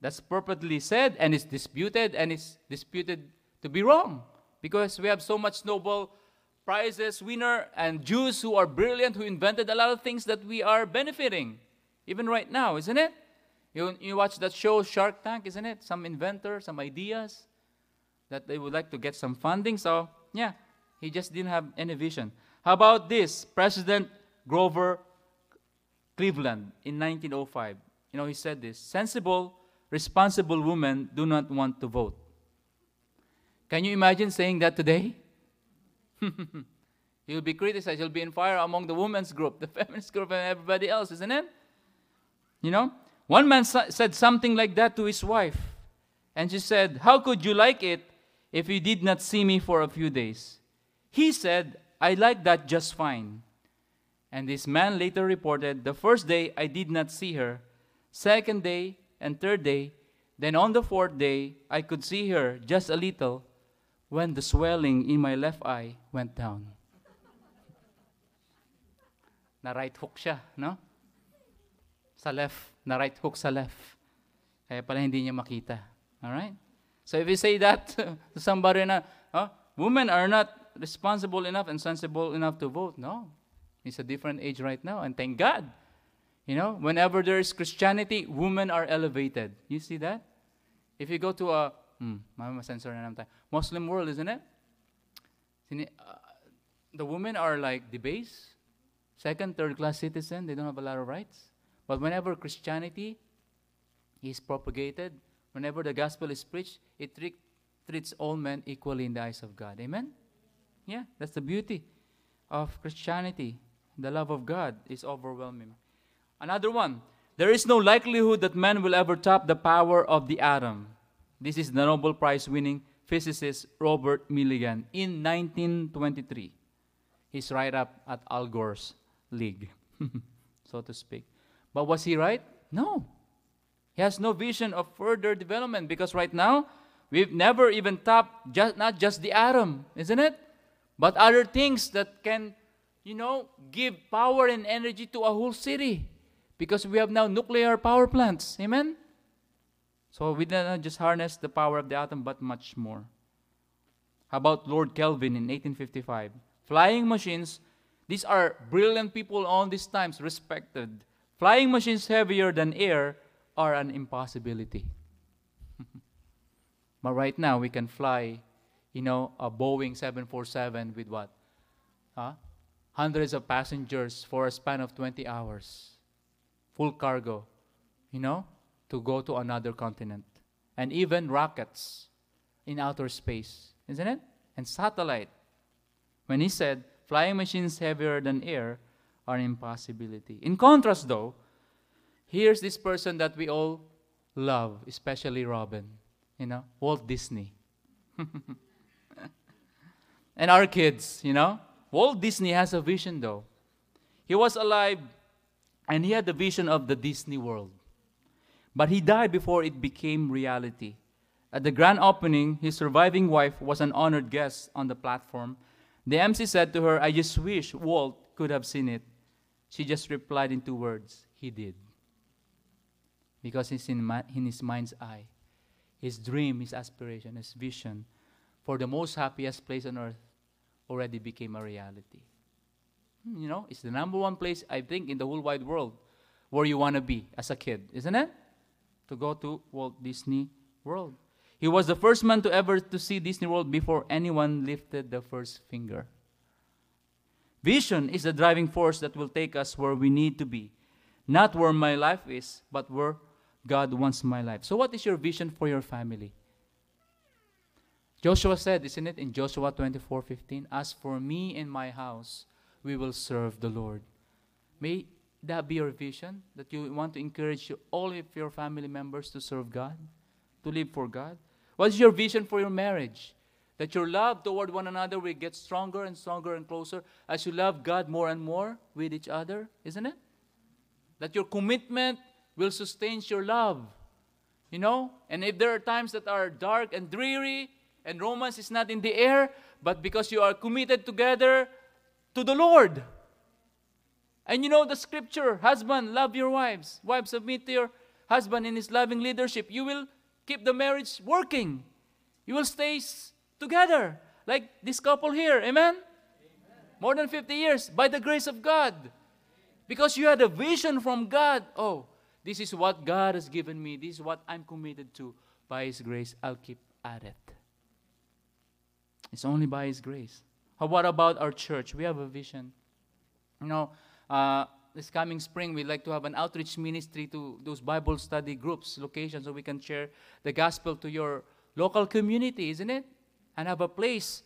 That's purportedly said, and it's disputed, and it's disputed to be wrong because we have so much Nobel prizes winner and Jews who are brilliant who invented a lot of things that we are benefiting even right now, isn't it? You, you watch that show Shark Tank, isn't it? Some inventor, some ideas that they would like to get some funding. So, yeah, he just didn't have any vision. How about this? President Grover Cleveland in 1905. You know, he said this sensible, responsible women do not want to vote. Can you imagine saying that today? You'll be criticized. You'll be in fire among the women's group, the feminist group, and everybody else, isn't it? You know? One man said something like that to his wife. And she said, How could you like it if you did not see me for a few days? He said, I like that just fine. And this man later reported, The first day I did not see her, second day and third day, then on the fourth day I could see her just a little when the swelling in my left eye went down. na right hook siya, no? Sa left, na right hook sa left. Kaya pala hindi niya makita. All right? So if you say that to somebody na, women are not responsible enough and sensible enough to vote. No. It's a different age right now, and thank God. You know, whenever there is Christianity, women are elevated. You see that? If you go to a, hmm, Muslim world, isn't it? Uh, the women are like debased, second, third class citizen. They don't have a lot of rights. But whenever Christianity is propagated, whenever the gospel is preached, it tre- treats all men equally in the eyes of God. Amen? Yeah, that's the beauty of Christianity. The love of God is overwhelming. Another one. There is no likelihood that man will ever top the power of the atom. This is the Nobel Prize winning physicist Robert Millikan in 1923. He's right up at Al Gore's league, so to speak. But was he right? No. He has no vision of further development because right now, we've never even tapped just, not just the atom, isn't it? But other things that can, you know, give power and energy to a whole city because we have now nuclear power plants. Amen? So we didn't just harness the power of the atom, but much more. How about Lord Kelvin in 1855? Flying machines, these are brilliant people all these times, respected. Flying machines heavier than air are an impossibility. but right now, we can fly, you know, a Boeing 747 with what? Huh? Hundreds of passengers for a span of 20 hours. Full cargo, you know? To go to another continent. And even rockets in outer space, isn't it? And satellite. When he said, flying machines heavier than air are an impossibility. In contrast, though, here's this person that we all love, especially Robin, you know, Walt Disney. and our kids, you know. Walt Disney has a vision, though. He was alive and he had the vision of the Disney world. But he died before it became reality. At the grand opening, his surviving wife was an honored guest on the platform. The MC said to her, I just wish Walt could have seen it. She just replied in two words, He did. Because in, my, in his mind's eye. His dream, his aspiration, his vision for the most happiest place on earth already became a reality. Hmm, you know, it's the number one place, I think, in the whole wide world where you want to be as a kid, isn't it? To go to Walt Disney World. He was the first man to ever to see Disney World before anyone lifted the first finger. Vision is the driving force that will take us where we need to be. Not where my life is, but where God wants my life. So what is your vision for your family? Joshua said, isn't it in Joshua 24:15, "As for me and my house, we will serve the Lord." May that be your vision? That you want to encourage all of your family members to serve God, to live for God? What is your vision for your marriage? That your love toward one another will get stronger and stronger and closer as you love God more and more with each other, isn't it? That your commitment will sustain your love. You know? And if there are times that are dark and dreary and romance is not in the air, but because you are committed together to the Lord, and you know the scripture husband, love your wives. Wives, submit to your husband in his loving leadership. You will keep the marriage working. You will stay together like this couple here. Amen? Amen? More than 50 years by the grace of God. Because you had a vision from God. Oh, this is what God has given me. This is what I'm committed to. By His grace, I'll keep at it. It's only by His grace. How what about our church? We have a vision. You know, uh, this coming spring, we'd like to have an outreach ministry to those Bible study groups, locations, so we can share the gospel to your local community, isn't it? And have a place.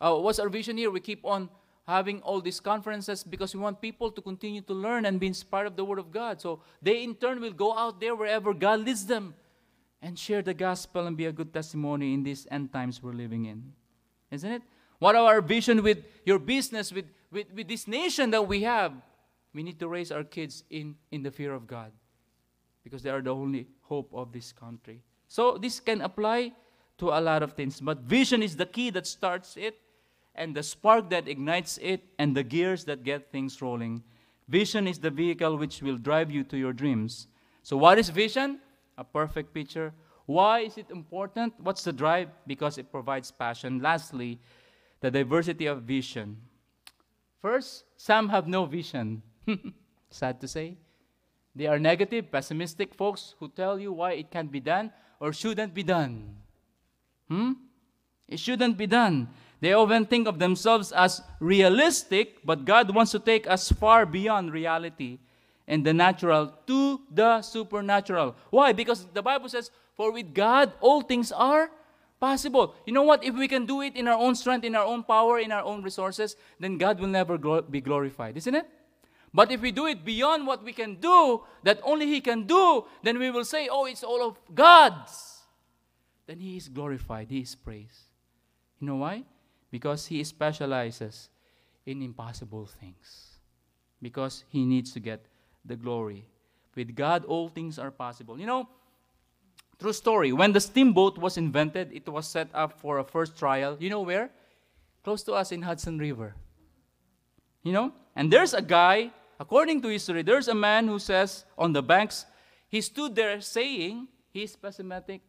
Uh, what's our vision here? We keep on having all these conferences because we want people to continue to learn and be inspired of the Word of God. So they in turn will go out there wherever God leads them and share the gospel and be a good testimony in these end times we're living in. Isn't it? What are our vision with your business, with, with, with this nation that we have? We need to raise our kids in, in the fear of God because they are the only hope of this country. So this can apply to a lot of things. But vision is the key that starts it, and the spark that ignites it, and the gears that get things rolling. Vision is the vehicle which will drive you to your dreams. So, what is vision? A perfect picture. Why is it important? What's the drive? Because it provides passion. Lastly, the diversity of vision. First, some have no vision. Sad to say. They are negative, pessimistic folks who tell you why it can't be done or shouldn't be done. Hmm? It shouldn't be done. They often think of themselves as realistic, but God wants to take us far beyond reality and the natural to the supernatural. Why? Because the Bible says, For with God all things are possible. You know what? If we can do it in our own strength, in our own power, in our own resources, then God will never be glorified, isn't it? But if we do it beyond what we can do, that only He can do, then we will say, Oh, it's all of God's then he is glorified, he is praised. You know why? Because he specializes in impossible things. Because he needs to get the glory. With God, all things are possible. You know, true story. When the steamboat was invented, it was set up for a first trial. You know where? Close to us in Hudson River. You know? And there's a guy, according to history, there's a man who says on the banks, he stood there saying, he's pessimistic,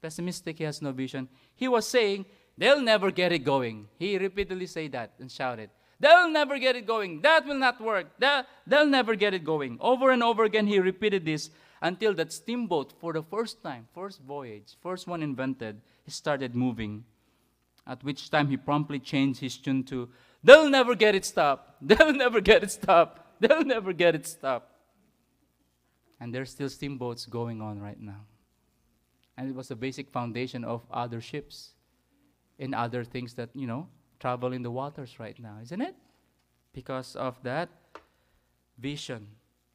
pessimistic, he has no vision. He was saying, they'll never get it going. He repeatedly said that and shouted, they'll never get it going. That will not work. They'll, never get it going. Over and over again, he repeated this until that steamboat, for the first time, first voyage, first one invented, started moving. At which time he promptly changed his tune to, they'll never get it stopped. They'll never get it stopped. They'll never get it stopped. And there's still steamboats going on right now. And it was the basic foundation of other ships and other things that, you know, travel in the waters right now, isn't it? Because of that vision.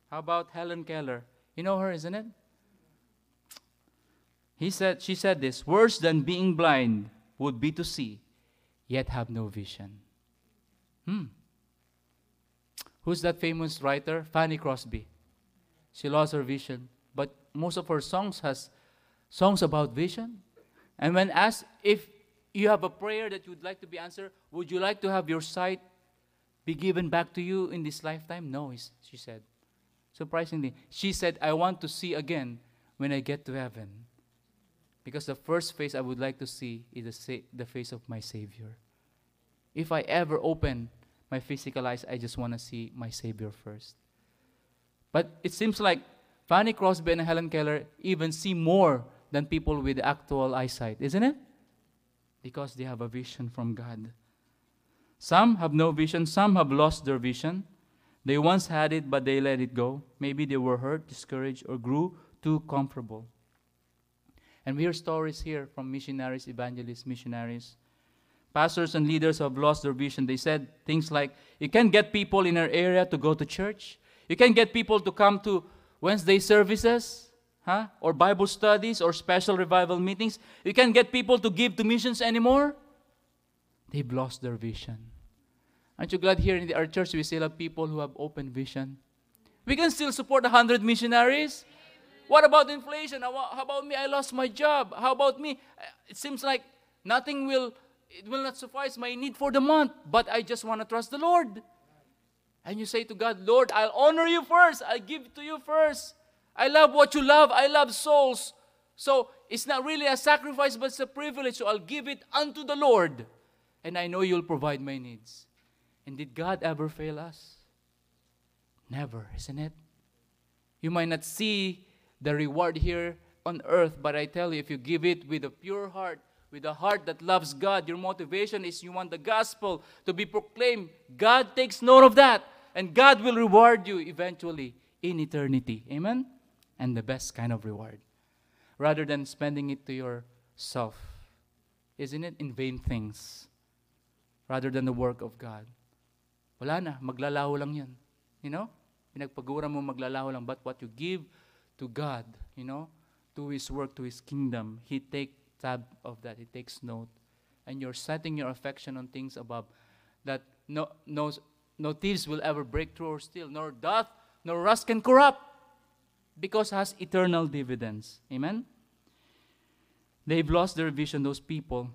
How about Helen Keller? You know her, isn't it? He said, she said this worse than being blind would be to see, yet have no vision. Hmm. Who's that famous writer? Fanny Crosby. She lost her vision, but most of her songs has songs about vision. And when asked if you have a prayer that you would like to be answered, would you like to have your sight be given back to you in this lifetime? No, she said. Surprisingly, she said, I want to see again when I get to heaven. Because the first face I would like to see is the, sa- the face of my Savior. If I ever open my physical eyes, I just want to see my Savior first. But it seems like Fanny Crosby and Helen Keller even see more than people with actual eyesight, isn't it? Because they have a vision from God. Some have no vision, some have lost their vision. They once had it, but they let it go. Maybe they were hurt, discouraged, or grew too comfortable. And we hear stories here from missionaries, evangelists, missionaries, pastors, and leaders have lost their vision. They said things like, You can't get people in our area to go to church. You can't get people to come to Wednesday services huh? or Bible studies or special revival meetings. You can't get people to give to missions anymore. They've lost their vision. Aren't you glad here in our church we still have people who have open vision? We can still support 100 missionaries. What about inflation? How about me? I lost my job. How about me? It seems like nothing will, it will not suffice my need for the month, but I just want to trust the Lord. And you say to God, Lord, I'll honor you first. I'll give to you first. I love what you love. I love souls. So it's not really a sacrifice, but it's a privilege. So I'll give it unto the Lord. And I know you'll provide my needs. And did God ever fail us? Never, isn't it? You might not see the reward here on earth, but I tell you, if you give it with a pure heart, with a heart that loves God, your motivation is you want the gospel to be proclaimed. God takes note of that, and God will reward you eventually in eternity. Amen? and the best kind of reward rather than spending it to yourself. Isn't it in vain things rather than the work of God? wala na, maglalaho lang yan. You know? Pinagpagura mo maglalaho lang. But what you give to God, you know, to His work, to His kingdom, He take tab of that. It takes note. And you're setting your affection on things above that no, no, no thieves will ever break through or steal, nor doth, nor rust can corrupt, because has eternal dividends. Amen? They've lost their vision, those people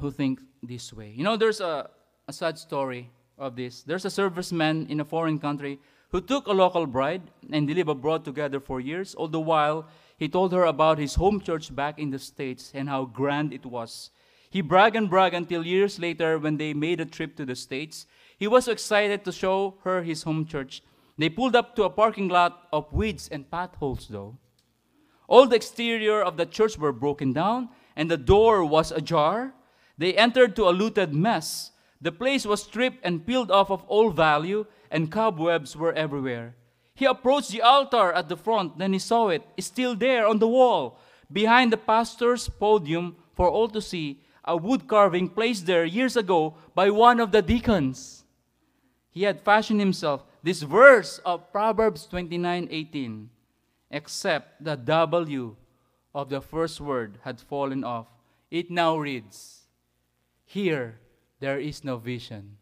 who think this way. You know, there's a, a sad story of this. There's a serviceman in a foreign country who took a local bride and lived abroad together for years. All the while, he told her about his home church back in the States and how grand it was. He bragged and bragged until years later, when they made a trip to the States, he was excited to show her his home church. They pulled up to a parking lot of weeds and potholes, though. All the exterior of the church were broken down, and the door was ajar. They entered to a looted mess. The place was stripped and peeled off of all value, and cobwebs were everywhere. He approached the altar at the front, then he saw it, still there on the wall, behind the pastor's podium for all to see, a wood carving placed there years ago by one of the deacons. He had fashioned himself this verse of Proverbs 29:18 except the W of the first word had fallen off. It now reads, Here there is no vision,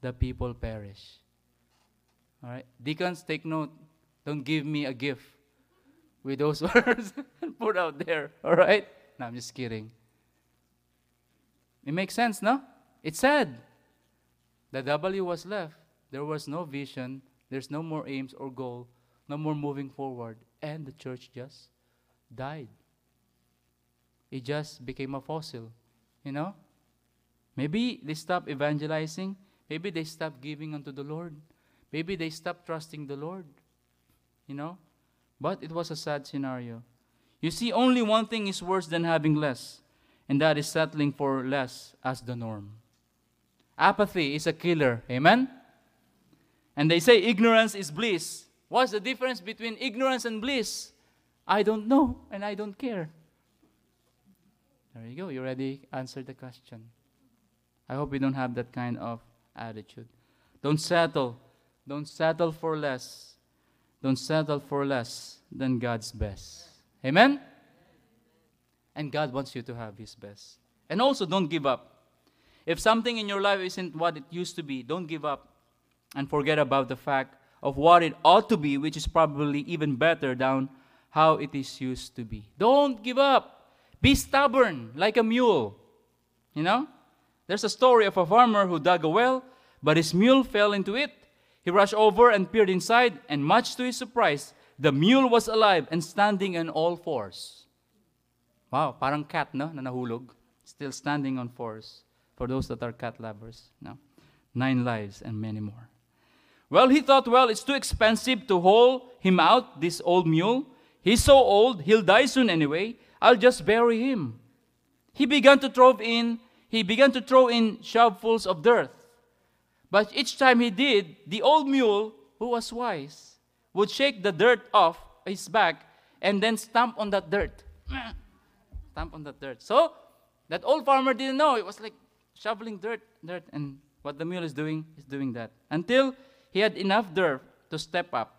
the people perish. All right, deacons, take note. Don't give me a gift with those words and put out there. All right? No, I'm just kidding. It makes sense, no? It said The W was left. There was no vision. There's no more aims or goal no more moving forward, and the church just died. It just became a fossil, you know? Maybe they stopped evangelizing. Maybe they stopped giving unto the Lord. Maybe they stopped trusting the Lord, you know? But it was a sad scenario. You see, only one thing is worse than having less, and that is settling for less as the norm. Apathy is a killer. Amen? And they say ignorance is bliss. What's the difference between ignorance and bliss? I don't know and I don't care. There you go. You already answered the question. I hope we don't have that kind of attitude. Don't settle. Don't settle for less. Don't settle for less than God's best. Amen? And God wants you to have His best. And also, don't give up. If something in your life isn't what it used to be, don't give up and forget about the fact of what it ought to be, which is probably even better than how it is used to be. Don't give up. Be stubborn like a mule. You know? There's a story of a farmer who dug a well, but his mule fell into it. He rushed over and peered inside, and much to his surprise, the mule was alive and standing on all fours. Wow, parang cat, no? Na nahulog. Still standing on fours. For those that are cat lovers, no? Nine lives and many more. Well, he thought, well, it's too expensive to haul him out, this old mule. He's so old, he'll die soon anyway. I'll just bury him. He began to throw in, he began to throw in shovelfuls of dirt. But each time he did, the old mule, who was wise, would shake the dirt off his back and then stamp on that dirt. stamp on that dirt. So that old farmer didn't know. It was like shoveling dirt, dirt, and what the mule is doing is doing that. Until he had enough dirt to step up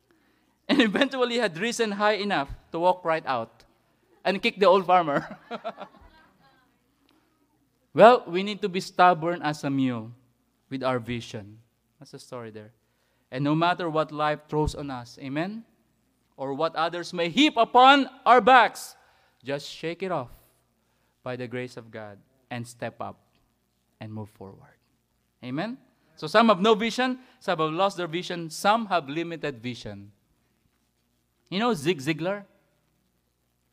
and eventually had risen high enough to walk right out and kick the old farmer. well, we need to be stubborn as a mule with our vision. That's the story there. And no matter what life throws on us, amen? Or what others may heap upon our backs, just shake it off by the grace of God and step up and move forward. Amen? So some have no vision, some have lost their vision, some have limited vision. You know Zig Ziglar?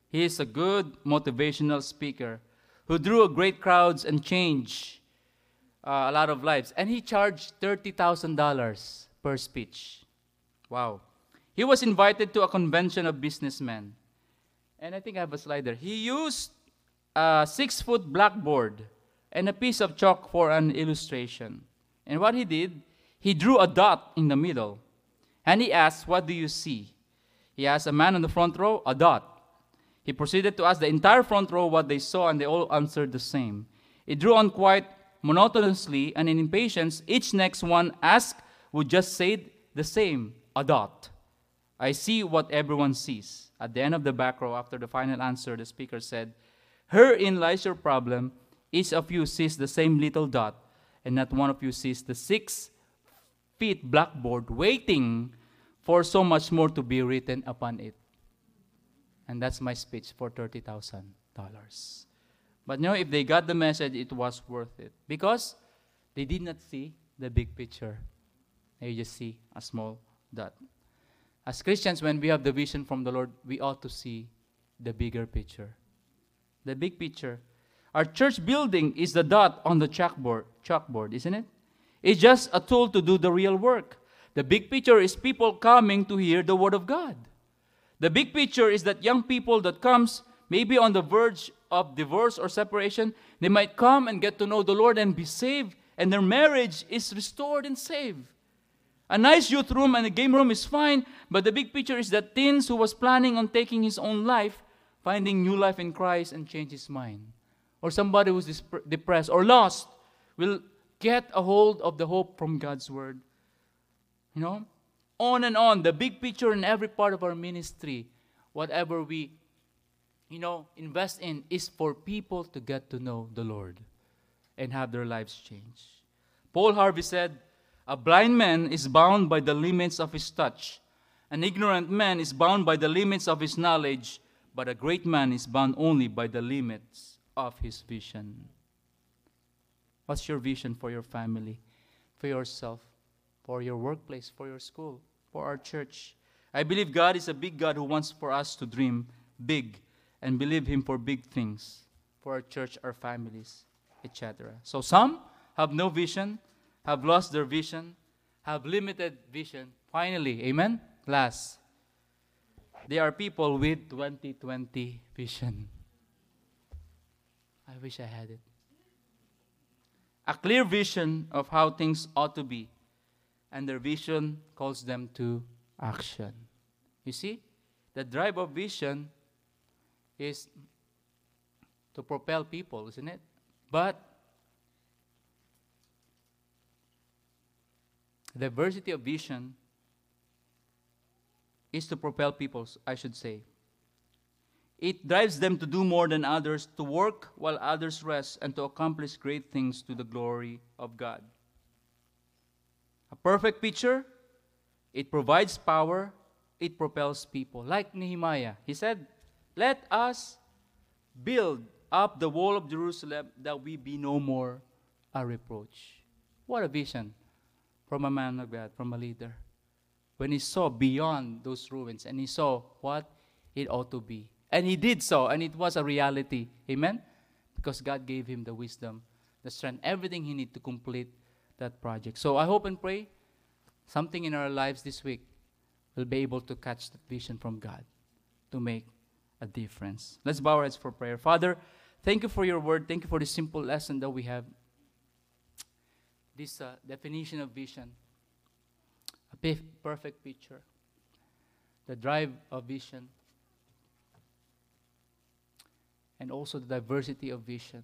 He is a good motivational speaker who drew great crowds and changed uh, a lot of lives. And he charged $30,000 per speech. Wow. He was invited to a convention of businessmen. And I think I have a slide there. He used a six foot blackboard and a piece of chalk for an illustration. And what he did, he drew a dot in the middle. And he asked, What do you see? He asked a man on the front row, A dot. He proceeded to ask the entire front row what they saw, and they all answered the same. It drew on quite monotonously and in impatience, each next one asked would just say the same, a dot. I see what everyone sees. At the end of the back row, after the final answer, the speaker said, Herein lies your problem. Each of you sees the same little dot, and not one of you sees the six feet blackboard waiting for so much more to be written upon it. And that's my speech for $30,000. But know, if they got the message, it was worth it. Because they did not see the big picture. They just see a small dot. As Christians, when we have the vision from the Lord, we ought to see the bigger picture. The big picture. Our church building is the dot on the chalkboard, chalkboard, isn't it? It's just a tool to do the real work. The big picture is people coming to hear the word of God. The big picture is that young people that comes maybe on the verge of divorce or separation, they might come and get to know the Lord and be saved, and their marriage is restored and saved. A nice youth room and a game room is fine, but the big picture is that teens who was planning on taking his own life, finding new life in Christ and change his mind. Or somebody who's depressed or lost will get a hold of the hope from God's word. You know? On and on, the big picture in every part of our ministry, whatever we you know, invest in is for people to get to know the Lord and have their lives changed. Paul Harvey said, A blind man is bound by the limits of his touch. An ignorant man is bound by the limits of his knowledge, but a great man is bound only by the limits of his vision. What's your vision for your family, for yourself, for your workplace, for your school, for our church? I believe God is a big God who wants for us to dream big and believe Him for big things, for our church, our families, etc. So some have no vision, have lost their vision, have limited vision. Finally, amen? Last, they are people with 2020 vision. I wish I had it. A clear vision of how things ought to be, and their vision calls them to action. You see, the drive of vision is to propel people, isn't it? But diversity of vision is to propel people, I should say. It drives them to do more than others, to work while others rest, and to accomplish great things to the glory of God. A perfect picture, it provides power, it propels people. Like Nehemiah, he said, let us build up the wall of Jerusalem that we be no more a reproach. What a vision from a man of God, from a leader. When he saw beyond those ruins and he saw what it ought to be. And he did so, and it was a reality. Amen? Because God gave him the wisdom, the strength, everything he needed to complete that project. So I hope and pray something in our lives this week will be able to catch the vision from God to make a difference. Let's bow our heads for prayer. Father, thank you for your word. Thank you for the simple lesson that we have. This uh, definition of vision, a perfect picture, the drive of vision, and also the diversity of vision.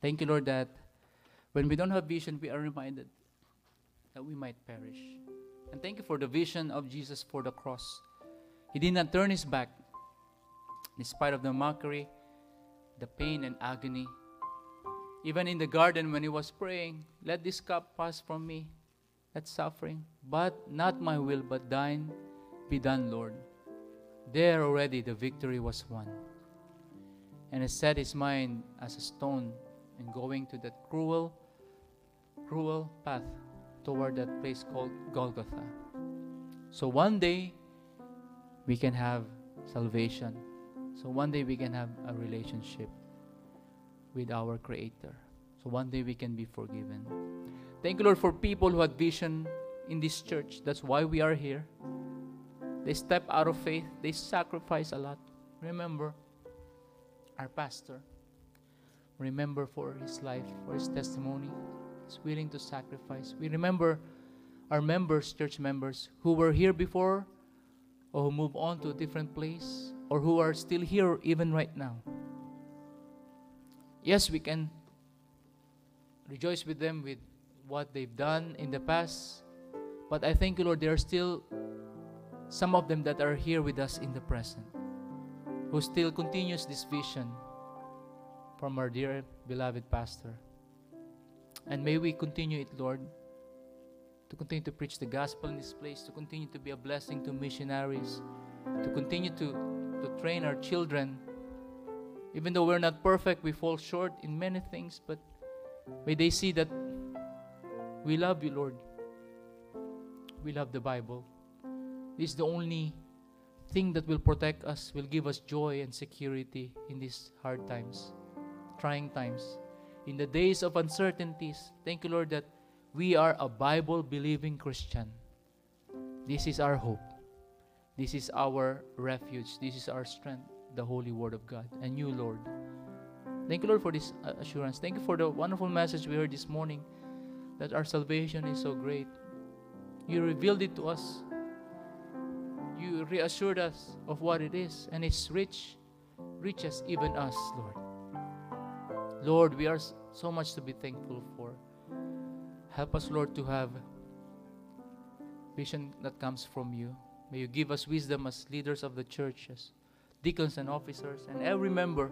Thank you, Lord, that when we don't have vision, we are reminded that we might perish. And thank you for the vision of Jesus for the cross. He did not turn his back in spite of the mockery, the pain and agony. Even in the garden when he was praying, let this cup pass from me, that suffering. But not my will, but thine be done, Lord. There already the victory was won. And he set his mind as a stone and going to that cruel, cruel path toward that place called Golgotha. So one day we can have salvation so one day we can have a relationship with our Creator. So one day we can be forgiven. Thank you, Lord, for people who had vision in this church. That's why we are here. They step out of faith, they sacrifice a lot. Remember our pastor. Remember for his life, for his testimony. He's willing to sacrifice. We remember our members, church members, who were here before or who moved on to a different place or who are still here even right now. Yes, we can rejoice with them with what they've done in the past. But I thank you, Lord, there are still some of them that are here with us in the present, who still continues this vision from our dear beloved pastor. And may we continue it, Lord, to continue to preach the gospel in this place, to continue to be a blessing to missionaries, to continue to, to train our children. Even though we're not perfect, we fall short in many things, but may they see that we love you, Lord. We love the Bible. This is the only thing that will protect us, will give us joy and security in these hard times, trying times. In the days of uncertainties, thank you, Lord, that we are a Bible believing Christian. This is our hope. This is our refuge. This is our strength, the Holy Word of God. And you, Lord. Thank you, Lord, for this uh, assurance. Thank you for the wonderful message we heard this morning that our salvation is so great. You revealed it to us. You reassured us of what it is, and it's rich, reaches even us, Lord. Lord, we are so much to be thankful for. Help us, Lord, to have vision that comes from you. May you give us wisdom as leaders of the churches, deacons and officers, and every member.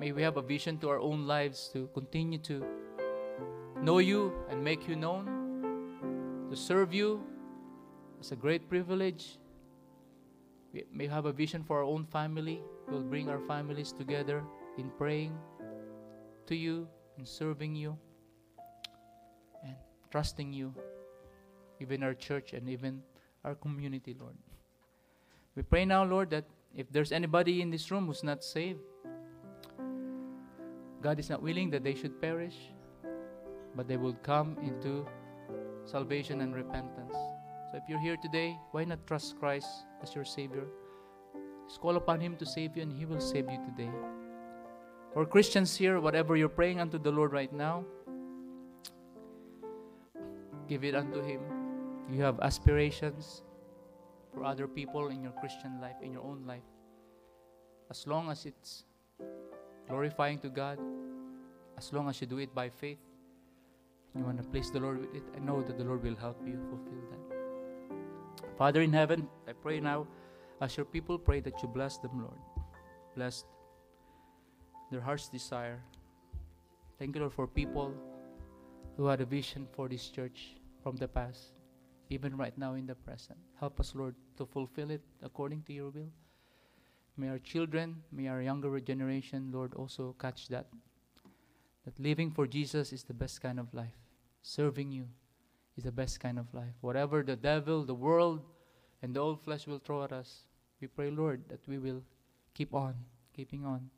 May we have a vision to our own lives to continue to know you and make you known, to serve you. It's a great privilege. We may have a vision for our own family. We'll bring our families together in praying to you, in serving you, and trusting you, even our church and even our community, Lord. We pray now, Lord, that if there's anybody in this room who's not saved, God is not willing that they should perish, but they will come into salvation and repentance. So if you're here today, why not trust Christ as your Savior? Just call upon Him to save you, and He will save you today. For Christians here, whatever you're praying unto the Lord right now, give it unto Him. You have aspirations for other people in your Christian life, in your own life. As long as it's glorifying to God, as long as you do it by faith, you want to please the Lord with it, I know that the Lord will help you fulfill that. Father in heaven, I pray now, as your people pray that you bless them, Lord. Bless their heart's desire. Thank you, Lord, for people who had a vision for this church from the past, even right now in the present. Help us, Lord, to fulfill it according to your will. May our children, may our younger generation, Lord, also catch that. That living for Jesus is the best kind of life. Serving you is the best kind of life. Whatever the devil, the world, and the old flesh will throw at us, we pray, Lord, that we will keep on, keeping on,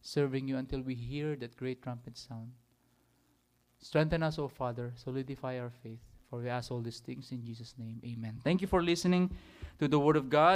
serving you until we hear that great trumpet sound. Strengthen us, O Father, solidify our faith. For we ask all these things in Jesus' name. Amen. Thank you for listening to the Word of God.